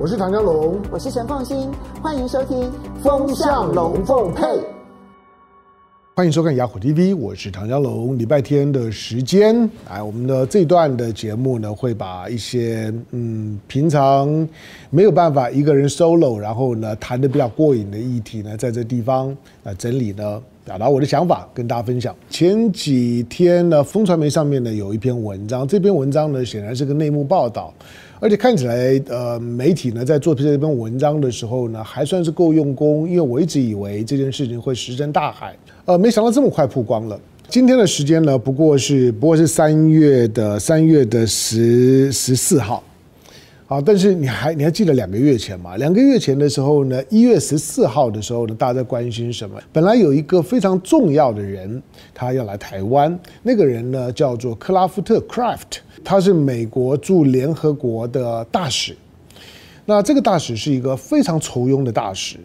我是唐江龙，我是陈凤新，欢迎收听《风向龙凤配》。欢迎收看雅虎 TV，我是唐江龙。礼拜天的时间，哎，我们的这段的节目呢，会把一些嗯平常没有办法一个人 solo，然后呢谈的比较过瘾的议题呢，在这地方啊整理呢，表达我的想法，跟大家分享。前几天呢，风传媒上面呢有一篇文章，这篇文章呢显然是个内幕报道。而且看起来，呃，媒体呢在做这篇文章的时候呢，还算是够用功。因为我一直以为这件事情会石沉大海，呃，没想到这么快曝光了。今天的时间呢，不过是不过是三月的三月的十十四号。啊，但是你还你还记得两个月前吗？两个月前的时候呢，一月十四号的时候呢，大家在关心什么？本来有一个非常重要的人，他要来台湾，那个人呢叫做克拉夫特 （Craft），他是美国驻联合国的大使。那这个大使是一个非常愁庸的大使，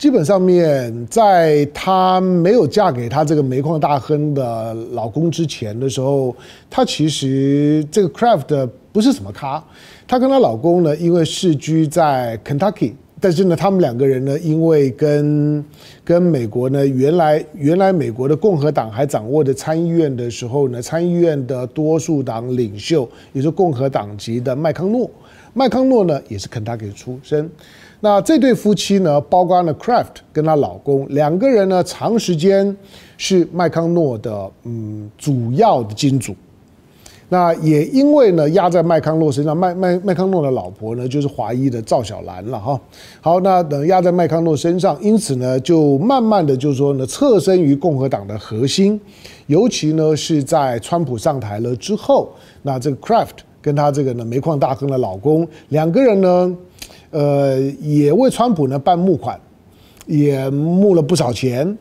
基本上面在她没有嫁给他这个煤矿大亨的老公之前的时候，她其实这个 Craft 不是什么咖。她跟她老公呢，因为世居在 Kentucky，但是呢，他们两个人呢，因为跟跟美国呢，原来原来美国的共和党还掌握着参议院的时候呢，参议院的多数党领袖也是共和党籍的麦康诺，麦康诺呢也是 Kentucky 出身。那这对夫妻呢，包括呢 Craft 跟她老公两个人呢，长时间是麦康诺的嗯主要的金主。那也因为呢，压在麦康诺身上，麦麦麦康诺的老婆呢，就是华裔的赵小兰了哈。好，那等压在麦康诺身上，因此呢，就慢慢的就是说呢，侧身于共和党的核心，尤其呢是在川普上台了之后，那这个 Craft 跟他这个呢煤矿大亨的老公两个人呢，呃，也为川普呢办募款，也募了不少钱。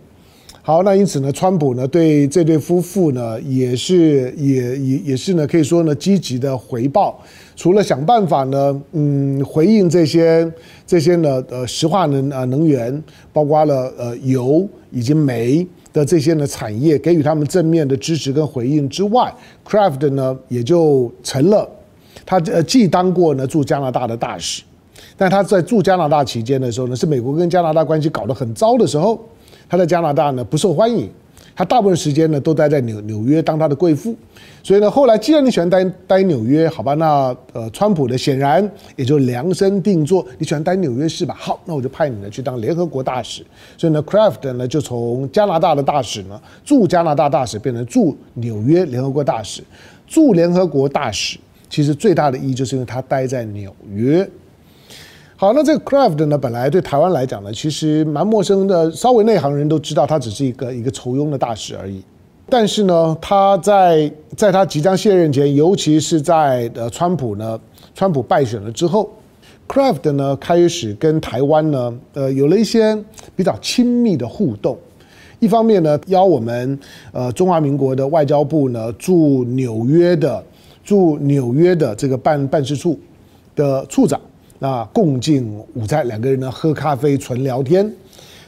好，那因此呢，川普呢对这对夫妇呢也是也也也是呢，可以说呢积极的回报，除了想办法呢，嗯，回应这些这些呢呃石化能啊能源，包括了呃油以及煤的这些呢产业，给予他们正面的支持跟回应之外，Craft 呢也就成了他呃既当过呢驻加拿大的大使，但他在驻加拿大期间的时候呢，是美国跟加拿大关系搞得很糟的时候。他在加拿大呢不受欢迎，他大部分时间呢都待在纽纽约当他的贵妇，所以呢后来既然你喜欢待待纽约，好吧，那呃川普的显然也就量身定做，你喜欢待纽约是吧？好，那我就派你呢去当联合国大使，所以呢，Craft 呢就从加拿大的大使呢驻加拿大大使变成驻纽约联合国大使，驻联合国大使其实最大的意义就是因为他待在纽约。好，那这个 Craft 呢，本来对台湾来讲呢，其实蛮陌生的。稍微内行人都知道，他只是一个一个酬庸的大使而已。但是呢，他在在他即将卸任前，尤其是在呃川普呢，川普败选了之后，Craft 呢开始跟台湾呢，呃，有了一些比较亲密的互动。一方面呢，邀我们呃中华民国的外交部呢驻纽约的驻纽约的这个办办事处的处长。那共进午餐，两个人呢喝咖啡纯聊天。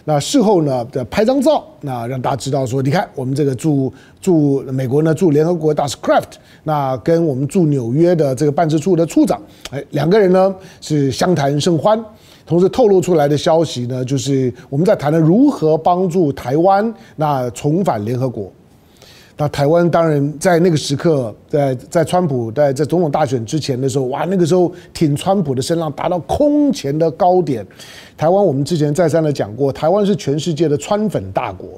那事后呢，再拍张照，那让大家知道说，你看我们这个驻驻美国呢驻联合国大使 Craft，那跟我们驻纽约的这个办事处的处长，哎，两个人呢是相谈甚欢。同时透露出来的消息呢，就是我们在谈了如何帮助台湾那重返联合国。那台湾当然在那个时刻，在在川普在在总统大选之前的时候，哇，那个时候挺川普的声浪达到空前的高点。台湾我们之前再三的讲过，台湾是全世界的川粉大国，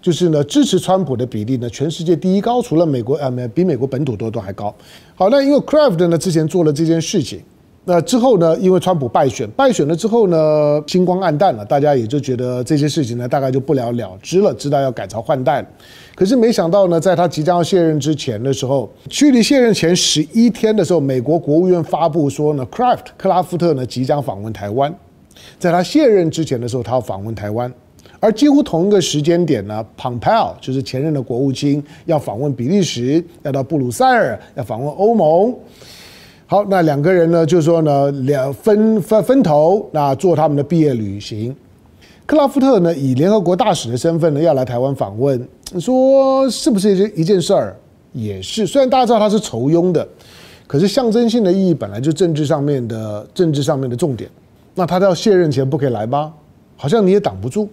就是呢支持川普的比例呢全世界第一高，除了美国呃没比美国本土多都还高。好，那因为 Craft 呢之前做了这件事情。那之后呢，因为川普败选，败选了之后呢，星光黯淡了，大家也就觉得这些事情呢，大概就不了了之了，知道要改朝换代。可是没想到呢，在他即将要卸任之前的时候，距离卸任前十一天的时候，美国国务院发布说呢，Craft 克拉夫特呢即将访问台湾。在他卸任之前的时候，他要访问台湾，而几乎同一个时间点呢，Pompeo 就是前任的国务卿要访问比利时，要到布鲁塞尔，要访问欧盟。好，那两个人呢，就是说呢，两分分分头，那做他们的毕业旅行。克拉夫特呢，以联合国大使的身份呢，要来台湾访问。你说是不是一件一件事儿？也是。虽然大家知道他是酬庸的，可是象征性的意义本来就政治上面的政治上面的重点。那他要卸任前不可以来吗？好像你也挡不住。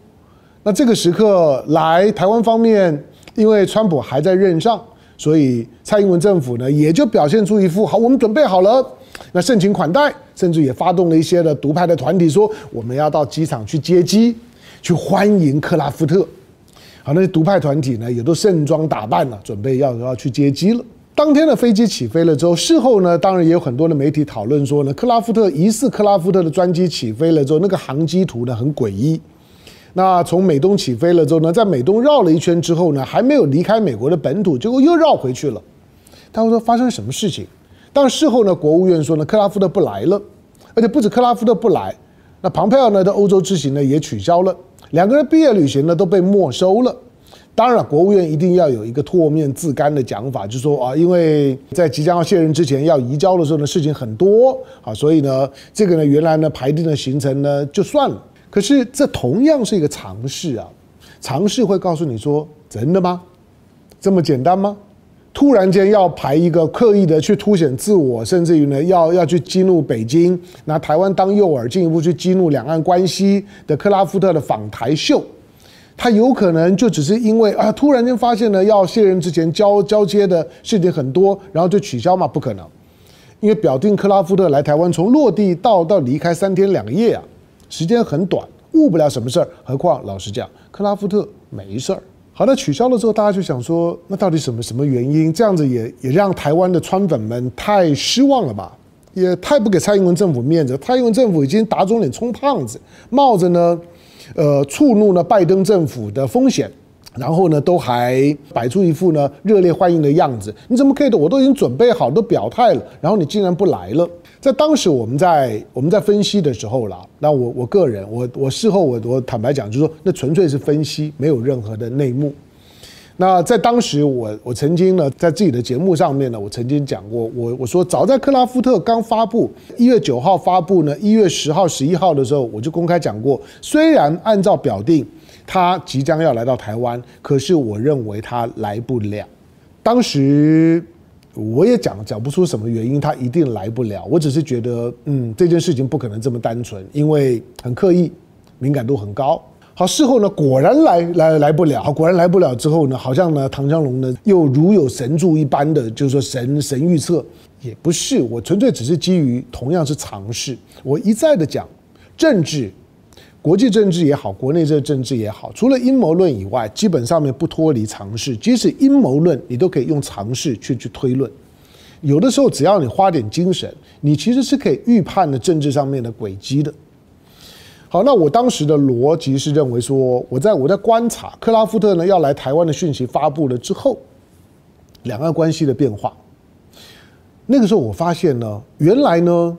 那这个时刻来台湾方面，因为川普还在任上，所以蔡英文政府呢也就表现出一副好，我们准备好了，那盛情款待，甚至也发动了一些的独派的团体说我们要到机场去接机，去欢迎克拉夫特。好，那些独派团体呢也都盛装打扮了，准备要要去接机了。当天的飞机起飞了之后，事后呢，当然也有很多的媒体讨论说呢，克拉夫特疑似克拉夫特的专机起飞了之后，那个航机图呢很诡异。那从美东起飞了之后呢，在美东绕了一圈之后呢，还没有离开美国的本土，结果又绕回去了。他会说发生什么事情？但事后呢，国务院说呢，克拉夫特不来了，而且不止克拉夫特不来，那庞佩奥呢的欧洲之行呢也取消了，两个人毕业旅行呢都被没收了。当然了，国务院一定要有一个唾面自干的讲法，就说啊，因为在即将要卸任之前要移交的时候呢，事情很多啊，所以呢，这个呢原来呢排定的行程呢就算了。可是这同样是一个尝试啊，尝试会告诉你说，真的吗？这么简单吗？突然间要排一个刻意的去凸显自我，甚至于呢要要去激怒北京，拿台湾当诱饵，进一步去激怒两岸关系的克拉夫特的访台秀。他有可能就只是因为啊，突然间发现呢要卸任之前交交接的事情很多，然后就取消吗？不可能，因为表定克拉夫特来台湾，从落地到到离开三天两夜啊，时间很短，误不了什么事儿。何况老实讲，克拉夫特没事儿。好，那取消了之后，大家就想说，那到底什么什么原因？这样子也也让台湾的川粉们太失望了吧？也太不给蔡英文政府面子。蔡英文政府已经打肿脸充胖子，冒着呢。呃，触怒了拜登政府的风险，然后呢，都还摆出一副呢热烈欢迎的样子。你怎么可以的？我都已经准备好，都表态了，然后你竟然不来了？在当时我们在我们在分析的时候啦，那我我个人，我我事后我我坦白讲，就是说那纯粹是分析，没有任何的内幕。那在当时我，我我曾经呢，在自己的节目上面呢，我曾经讲过，我我说，早在克拉夫特刚发布，一月九号发布呢，一月十号、十一号的时候，我就公开讲过，虽然按照表定，他即将要来到台湾，可是我认为他来不了。当时我也讲讲不出什么原因，他一定来不了。我只是觉得，嗯，这件事情不可能这么单纯，因为很刻意，敏感度很高。好，事后呢，果然来来来不了。果然来不了之后呢，好像呢，唐江龙呢又如有神助一般的，就是说神神预测，也不是，我纯粹只是基于同样是尝试。我一再的讲，政治，国际政治也好，国内这政治也好，除了阴谋论以外，基本上面不脱离常识。即使阴谋论，你都可以用常识去去推论。有的时候，只要你花点精神，你其实是可以预判的政治上面的轨迹的。好，那我当时的逻辑是认为说，我在我在观察克拉夫特呢要来台湾的讯息发布了之后，两岸关系的变化。那个时候我发现呢，原来呢，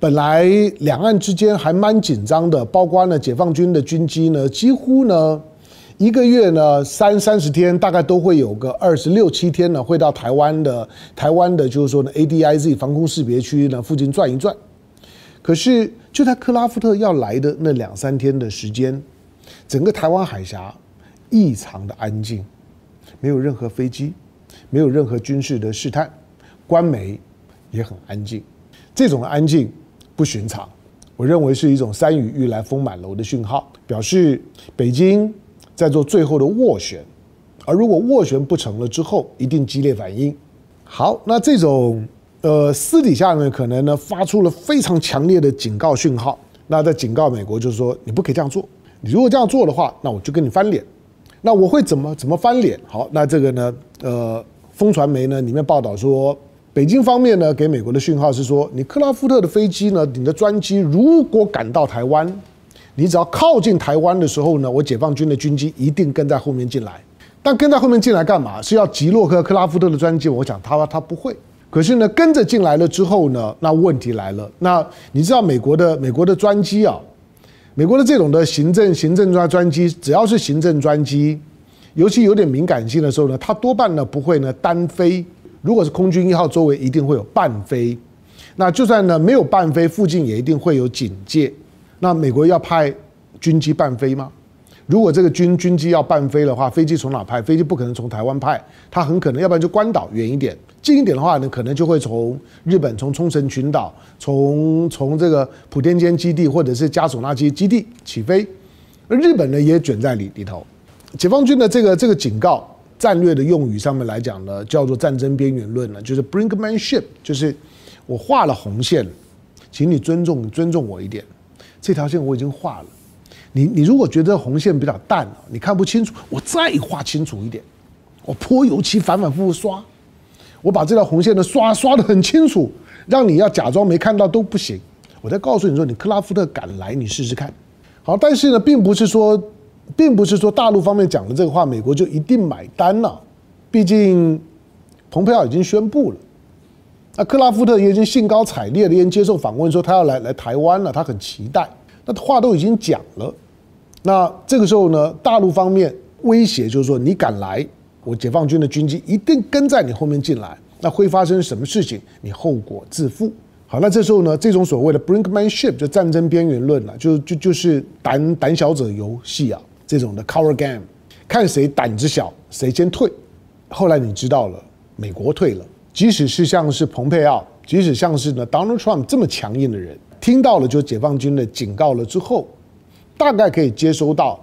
本来两岸之间还蛮紧张的，包括呢解放军的军机呢，几乎呢一个月呢三三十天，大概都会有个二十六七天呢会到台湾的台湾的，就是说呢 ADIZ 防空识别区呢附近转一转。可是就在克拉夫特要来的那两三天的时间，整个台湾海峡异常的安静，没有任何飞机，没有任何军事的试探，官媒也很安静。这种安静不寻常，我认为是一种山雨欲来风满楼的讯号，表示北京在做最后的斡旋，而如果斡旋不成了之后，一定激烈反应。好，那这种。呃，私底下呢，可能呢发出了非常强烈的警告讯号。那在警告美国，就是说你不可以这样做。你如果这样做的话，那我就跟你翻脸。那我会怎么怎么翻脸？好，那这个呢，呃，风传媒呢里面报道说，北京方面呢给美国的讯号是说，你克拉夫特的飞机呢，你的专机如果赶到台湾，你只要靠近台湾的时候呢，我解放军的军机一定跟在后面进来。但跟在后面进来干嘛？是要击落克克拉夫特的专机？我想他他不会。可是呢，跟着进来了之后呢，那问题来了。那你知道美国的美国的专机啊，美国的这种的行政行政专专机，只要是行政专机，尤其有点敏感性的时候呢，它多半呢不会呢单飞。如果是空军一号周围一定会有伴飞，那就算呢没有伴飞，附近也一定会有警戒。那美国要派军机伴飞吗？如果这个军军机要伴飞的话，飞机从哪派？飞机不可能从台湾派，它很可能要不然就关岛远一点，近一点的话呢，可能就会从日本从冲绳群岛，从从这个普天间基地或者是加索纳基基地起飞，而日本呢也卷在里里头。解放军的这个这个警告战略的用语上面来讲呢，叫做战争边缘论呢，就是 Brinkmanship，就是我画了红线，请你尊重尊重我一点，这条线我已经画了。你你如果觉得红线比较淡，你看不清楚，我再画清楚一点，我泼油漆反反复复刷，我把这条红线呢刷刷得很清楚，让你要假装没看到都不行。我再告诉你说，你克拉夫特敢来，你试试看。好，但是呢，并不是说，并不是说大陆方面讲的这个话，美国就一定买单了。毕竟，蓬佩奥已经宣布了，那克拉夫特也已经兴高采烈的接受访问，说他要来来台湾了，他很期待。那话都已经讲了，那这个时候呢，大陆方面威胁就是说，你敢来，我解放军的军机一定跟在你后面进来，那会发生什么事情，你后果自负。好，那这时候呢，这种所谓的 Brinkmanship 就战争边缘论了，就就就是胆胆小者游戏啊，这种的 Cover Game，看谁胆子小，谁先退。后来你知道了，美国退了，即使是像是蓬佩奥，即使像是呢 Donald Trump 这么强硬的人。听到了就解放军的警告了之后，大概可以接收到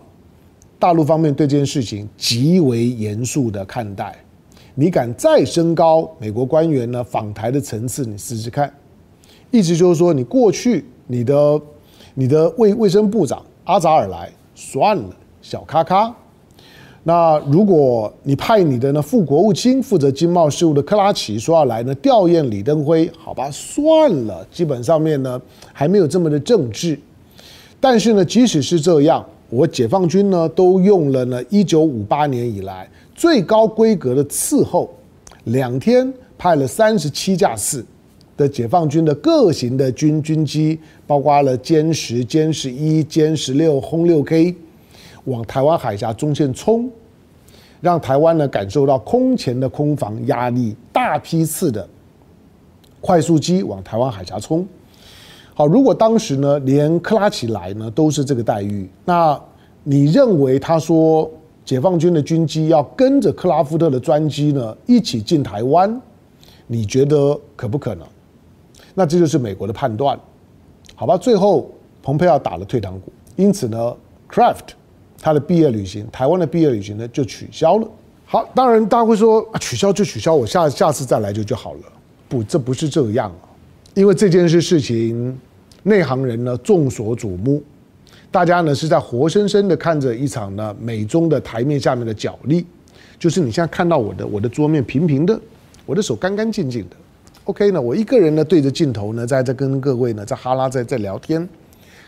大陆方面对这件事情极为严肃的看待。你敢再升高美国官员呢访台的层次，你试试看。意思就是说，你过去你的你的卫卫生部长阿扎尔来算了，小咖咖。那如果你派你的呢副国务卿负责经贸事务的克拉奇说要来呢吊唁李登辉，好吧，算了，基本上面呢还没有这么的政治。但是呢，即使是这样，我解放军呢都用了呢一九五八年以来最高规格的伺候，两天派了三十七架次的解放军的各型的军军机，包括了歼十、歼十一、歼十六、轰六 K。往台湾海峡中线冲，让台湾呢感受到空前的空防压力，大批次的快速机往台湾海峡冲。好，如果当时呢连克拉奇来呢都是这个待遇，那你认为他说解放军的军机要跟着克拉夫特的专机呢一起进台湾，你觉得可不可能？那这就是美国的判断，好吧？最后蓬佩奥打了退堂鼓，因此呢，Craft。他的毕业旅行，台湾的毕业旅行呢就取消了。好，当然大家会说啊，取消就取消，我下下次再来就就好了。不，这不是这样啊，因为这件事事情，内行人呢众所瞩目，大家呢是在活生生的看着一场呢美中的台面下面的角力，就是你现在看到我的我的桌面平平的，我的手干干净净的，OK 呢，我一个人呢对着镜头呢在这跟各位呢在哈拉在在聊天，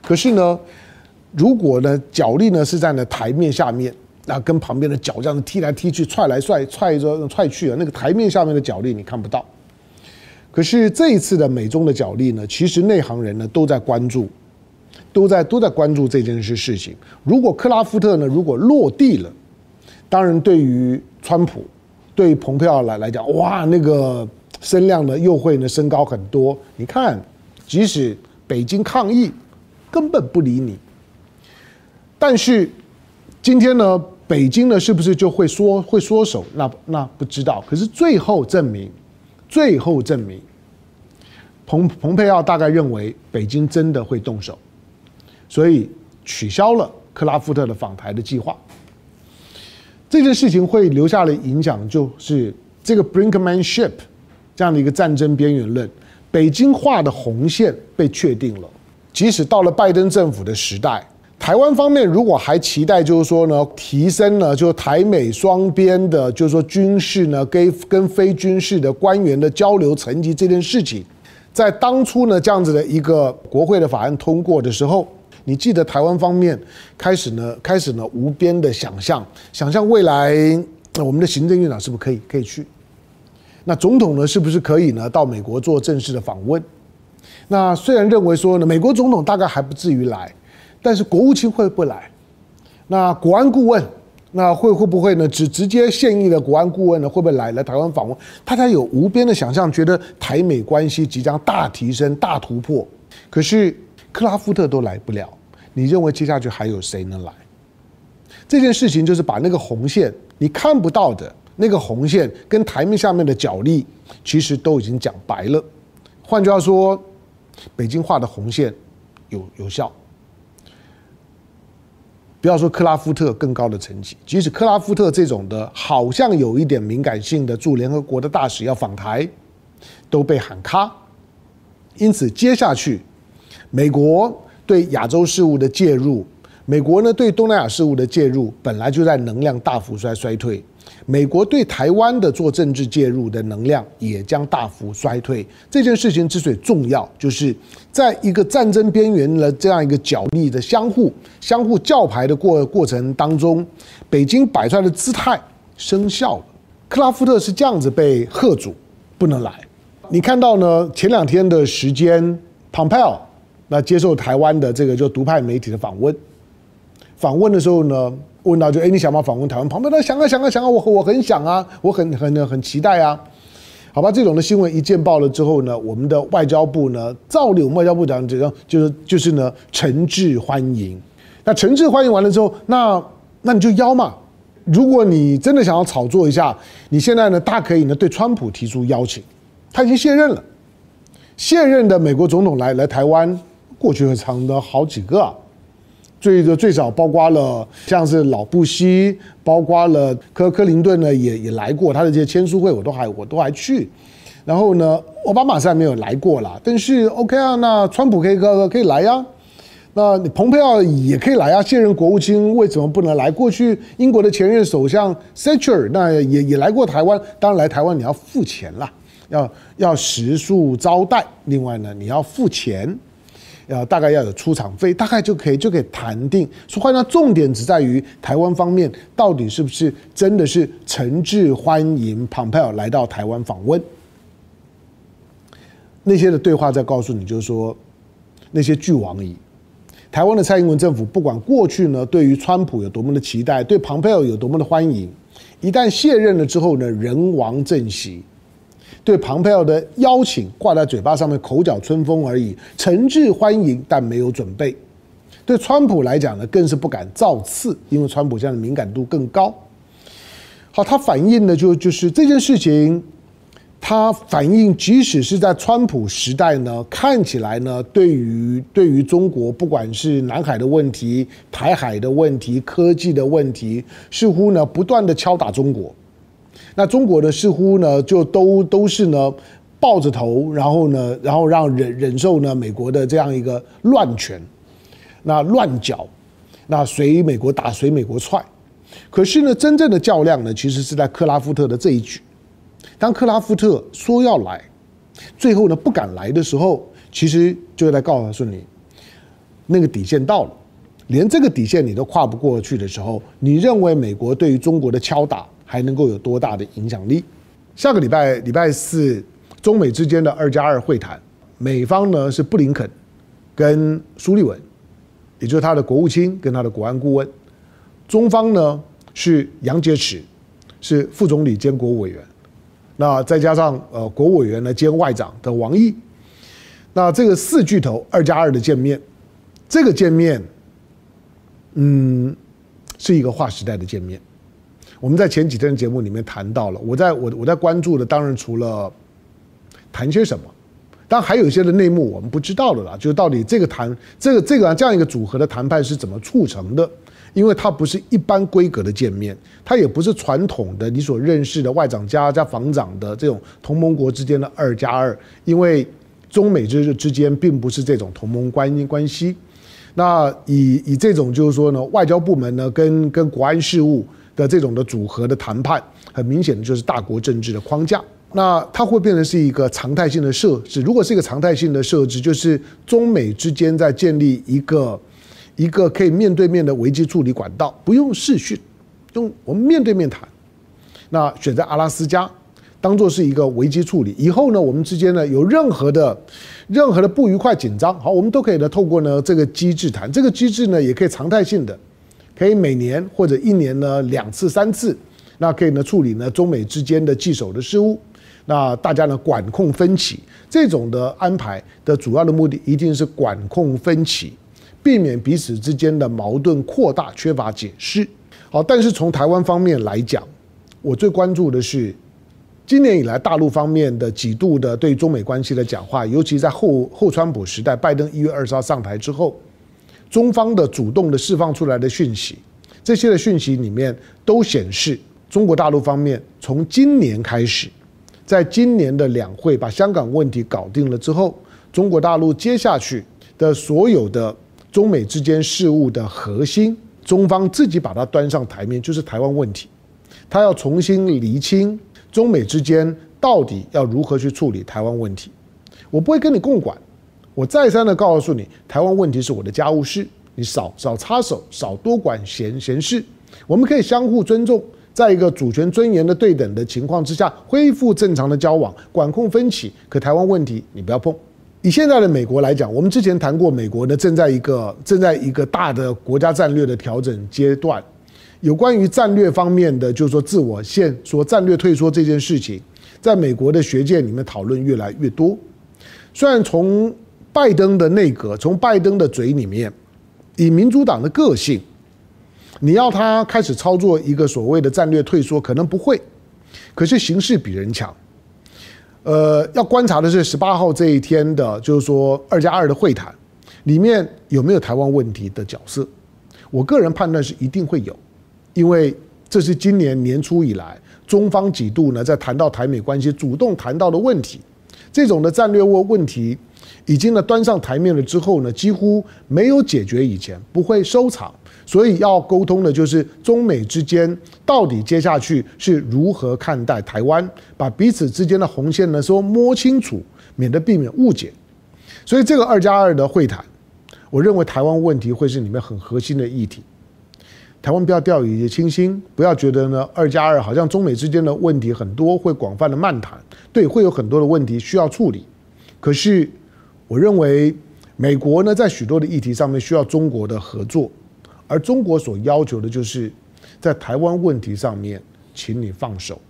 可是呢。如果呢，脚力呢是在呢台面下面，那跟旁边的脚这样踢来踢去、踹来踹、踹着踹去啊，那个台面下面的脚力你看不到。可是这一次的美中的角力呢，其实内行人呢都在关注，都在都在关注这件事事情。如果克拉夫特呢如果落地了，当然对于川普、对于蓬佩奥来来讲，哇，那个声量呢又会呢升高很多。你看，即使北京抗议，根本不理你。但是今天呢，北京呢是不是就会缩会缩手？那那不知道。可是最后证明，最后证明，蓬蓬佩奥大概认为北京真的会动手，所以取消了克拉夫特的访台的计划。这件事情会留下的影响，就是这个 Brinkmanship 这样的一个战争边缘论，北京画的红线被确定了。即使到了拜登政府的时代。台湾方面如果还期待，就是说呢，提升呢，就台美双边的，就是说军事呢，跟跟非军事的官员的交流层级这件事情，在当初呢这样子的一个国会的法案通过的时候，你记得台湾方面开始呢，开始呢无边的想象，想象未来我们的行政院长是不是可以可以去？那总统呢是不是可以呢到美国做正式的访问？那虽然认为说呢，美国总统大概还不至于来。但是国务卿会不会来？那国安顾问，那会会不会呢？直直接现役的国安顾问呢，会不会来来台湾访问？大家有无边的想象，觉得台美关系即将大提升、大突破。可是克拉夫特都来不了，你认为接下去还有谁能来？这件事情就是把那个红线你看不到的那个红线跟台面下面的角力，其实都已经讲白了。换句话说，北京画的红线有有效。不要说克拉夫特更高的层级，即使克拉夫特这种的，好像有一点敏感性的驻联合国的大使要访台，都被喊卡。因此，接下去美国对亚洲事务的介入，美国呢对东南亚事务的介入，本来就在能量大幅衰衰退。美国对台湾的做政治介入的能量也将大幅衰退。这件事情之所以重要，就是在一个战争边缘的这样一个角力的相互相互叫牌的过过程当中，北京摆出来的姿态生效了。克拉夫特是这样子被吓阻，不能来。你看到呢？前两天的时间，Pompeo 那接受台湾的这个就独派媒体的访问，访问的时候呢？问到就哎，你想不想访问台湾？旁边他想啊想啊想啊，我我很想啊，我很很很期待啊。好吧，这种的新闻一见报了之后呢，我们的外交部呢，照例我们外交部长就是就是呢，诚挚欢迎。那诚挚欢迎完了之后，那那你就邀嘛。如果你真的想要炒作一下，你现在呢，大可以呢对川普提出邀请，他已经卸任了，现任的美国总统来来台湾，过去很长的好几个啊。最的最早包括了像是老布希，包括了科克林顿呢，也也来过他的这些签书会，我都还我都还去。然后呢，奥巴马虽然没有来过啦，但是 OK 啊，那川普可以可可以来呀，那你蓬佩奥也可以来啊。现任国务卿为什么不能来？过去英国的前任首相 Thatcher 那也也来过台湾，当然来台湾你要付钱啦，要要食宿招待，另外呢你要付钱。要大概要有出场费，大概就可以就可以谈定。说话呢，重点只在于台湾方面到底是不是真的是诚挚欢迎蓬佩奥来到台湾访问。那些的对话在告诉你，就是说那些俱往矣。台湾的蔡英文政府不管过去呢对于川普有多么的期待，对蓬佩奥有多么的欢迎，一旦卸任了之后呢，人亡政息。对蓬佩奥的邀请挂在嘴巴上面，口角春风而已，诚挚欢迎，但没有准备。对川普来讲呢，更是不敢造次，因为川普现在的敏感度更高。好，他反映的就就是这件事情，他反映即使是在川普时代呢，看起来呢，对于对于中国，不管是南海的问题、台海的问题、科技的问题，似乎呢不断的敲打中国。那中国呢似乎呢，就都都是呢，抱着头，然后呢，然后让忍忍受呢美国的这样一个乱拳，那乱脚，那随美国打，随美国踹。可是呢，真正的较量呢，其实是在克拉夫特的这一局。当克拉夫特说要来，最后呢不敢来的时候，其实就在告诉你，那个底线到了，连这个底线你都跨不过去的时候，你认为美国对于中国的敲打，还能够有多大的影响力？下个礼拜礼拜四，中美之间的二加二会谈，美方呢是布林肯跟苏利文，也就是他的国务卿跟他的国安顾问；中方呢是杨洁篪，是副总理兼国务委员。那再加上呃国务委员呢兼外长的王毅，那这个四巨头二加二的见面，这个见面，嗯，是一个划时代的见面。我们在前几天的节目里面谈到了，我在我我在关注的当然除了谈些什么，当然还有一些的内幕我们不知道的啦，就是到底这个谈这个这个这样一个组合的谈判是怎么促成的？因为它不是一般规格的见面，它也不是传统的你所认识的外长加加防长的这种同盟国之间的二加二，因为中美之之间并不是这种同盟关关系。那以以这种就是说呢，外交部门呢跟跟国安事务。的这种的组合的谈判，很明显的就是大国政治的框架。那它会变成是一个常态性的设置。如果是一个常态性的设置，就是中美之间在建立一个一个可以面对面的危机处理管道，不用视讯，用我们面对面谈。那选在阿拉斯加，当做是一个危机处理。以后呢，我们之间呢有任何的任何的不愉快紧张，好，我们都可以呢透过呢这个机制谈。这个机制呢也可以常态性的。可以每年或者一年呢两次三次，那可以呢处理呢中美之间的棘手的事务，那大家呢管控分歧，这种的安排的主要的目的一定是管控分歧，避免彼此之间的矛盾扩大，缺乏解释。好，但是从台湾方面来讲，我最关注的是今年以来大陆方面的几度的对中美关系的讲话，尤其在后后川普时代，拜登一月二十号上台之后，中方的主动的释放出来的讯息，这些的讯息里面都显示，中国大陆方面从今年开始，在今年的两会把香港问题搞定了之后，中国大陆接下去的所有的中美之间事务的核心。中方自己把它端上台面，就是台湾问题，他要重新厘清中美之间到底要如何去处理台湾问题。我不会跟你共管，我再三的告诉你，台湾问题是我的家务事，你少少插手，少多管闲闲事。我们可以相互尊重，在一个主权尊严的对等的情况之下，恢复正常的交往，管控分歧。可台湾问题你不要碰。以现在的美国来讲，我们之前谈过，美国呢正在一个正在一个大的国家战略的调整阶段，有关于战略方面的，就是说自我现说战略退缩这件事情，在美国的学界里面讨论越来越多。虽然从拜登的内阁，从拜登的嘴里面，以民主党的个性，你要他开始操作一个所谓的战略退缩，可能不会，可是形势比人强。呃，要观察的是十八号这一天的，就是说二加二的会谈里面有没有台湾问题的角色？我个人判断是一定会有，因为这是今年年初以来中方几度呢在谈到台美关系主动谈到的问题，这种的战略问问题已经呢端上台面了之后呢，几乎没有解决以前不会收场。所以要沟通的，就是中美之间到底接下去是如何看待台湾，把彼此之间的红线呢说摸清楚，免得避免误解。所以这个二加二的会谈，我认为台湾问题会是里面很核心的议题。台湾不要掉以轻心，不要觉得呢二加二好像中美之间的问题很多，会广泛的漫谈。对，会有很多的问题需要处理。可是我认为美国呢在许多的议题上面需要中国的合作。而中国所要求的就是，在台湾问题上面，请你放手。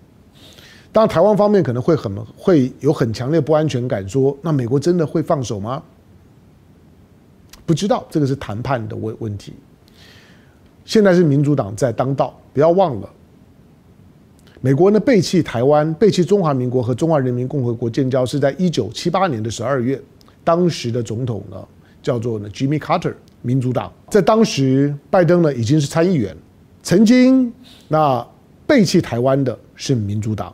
当然，台湾方面可能会很会有很强烈不安全感，说那美国真的会放手吗？不知道，这个是谈判的问问题。现在是民主党在当道，不要忘了，美国呢背弃台湾、背弃中华民国和中华人民共和国建交，是在一九七八年的十二月，当时的总统呢叫做呢 Jimmy Carter。民主党在当时，拜登呢已经是参议员，曾经那背弃台湾的是民主党。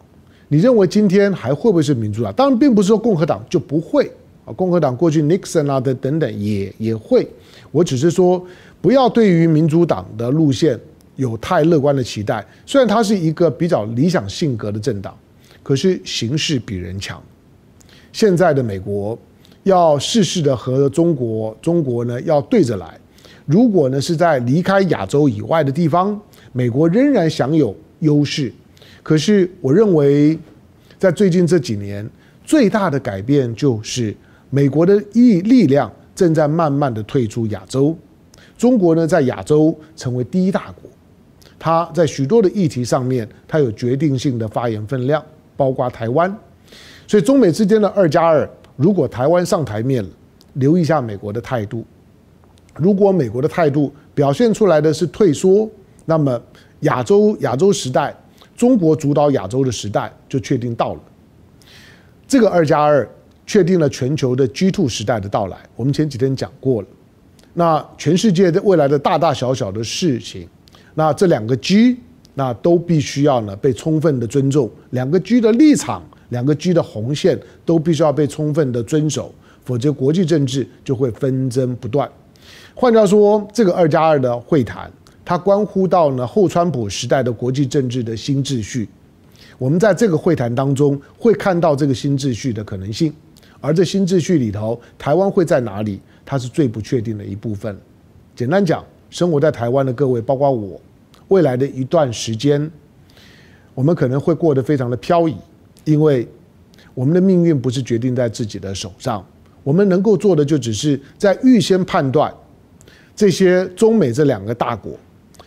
你认为今天还会不会是民主党？当然，并不是说共和党就不会啊，共和党过去 Nixon 啊的等等也也会。我只是说，不要对于民主党的路线有太乐观的期待。虽然它是一个比较理想性格的政党，可是形势比人强。现在的美国。要事事的和中国，中国呢要对着来。如果呢是在离开亚洲以外的地方，美国仍然享有优势。可是我认为，在最近这几年，最大的改变就是美国的力力量正在慢慢的退出亚洲。中国呢在亚洲成为第一大国，它在许多的议题上面，它有决定性的发言分量，包括台湾。所以中美之间的二加二。如果台湾上台面了，留意一下美国的态度。如果美国的态度表现出来的是退缩，那么亚洲亚洲时代，中国主导亚洲的时代就确定到了。这个二加二确定了全球的 G two 时代的到来。我们前几天讲过了，那全世界的未来的大大小小的事情，那这两个 G，那都必须要呢被充分的尊重，两个 G 的立场。两个 G 的红线都必须要被充分的遵守，否则国际政治就会纷争不断。换句话说，这个二加二的会谈，它关乎到呢后川普时代的国际政治的新秩序。我们在这个会谈当中会看到这个新秩序的可能性，而这新秩序里头，台湾会在哪里？它是最不确定的一部分。简单讲，生活在台湾的各位，包括我，未来的一段时间，我们可能会过得非常的飘移。因为我们的命运不是决定在自己的手上，我们能够做的就只是在预先判断这些中美这两个大国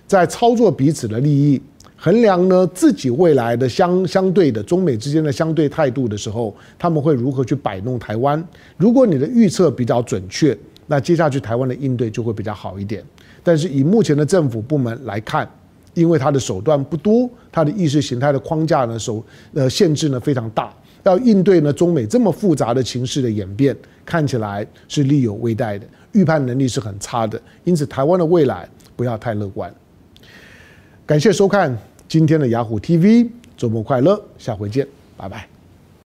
在操作彼此的利益，衡量呢自己未来的相相对的中美之间的相对态度的时候，他们会如何去摆弄台湾。如果你的预测比较准确，那接下去台湾的应对就会比较好一点。但是以目前的政府部门来看，因为它的手段不多，它的意识形态的框架呢，手呃限制呢非常大，要应对呢中美这么复杂的情势的演变，看起来是力有未逮的，预判能力是很差的，因此台湾的未来不要太乐观。感谢收看今天的雅虎 TV，周末快乐，下回见，拜拜。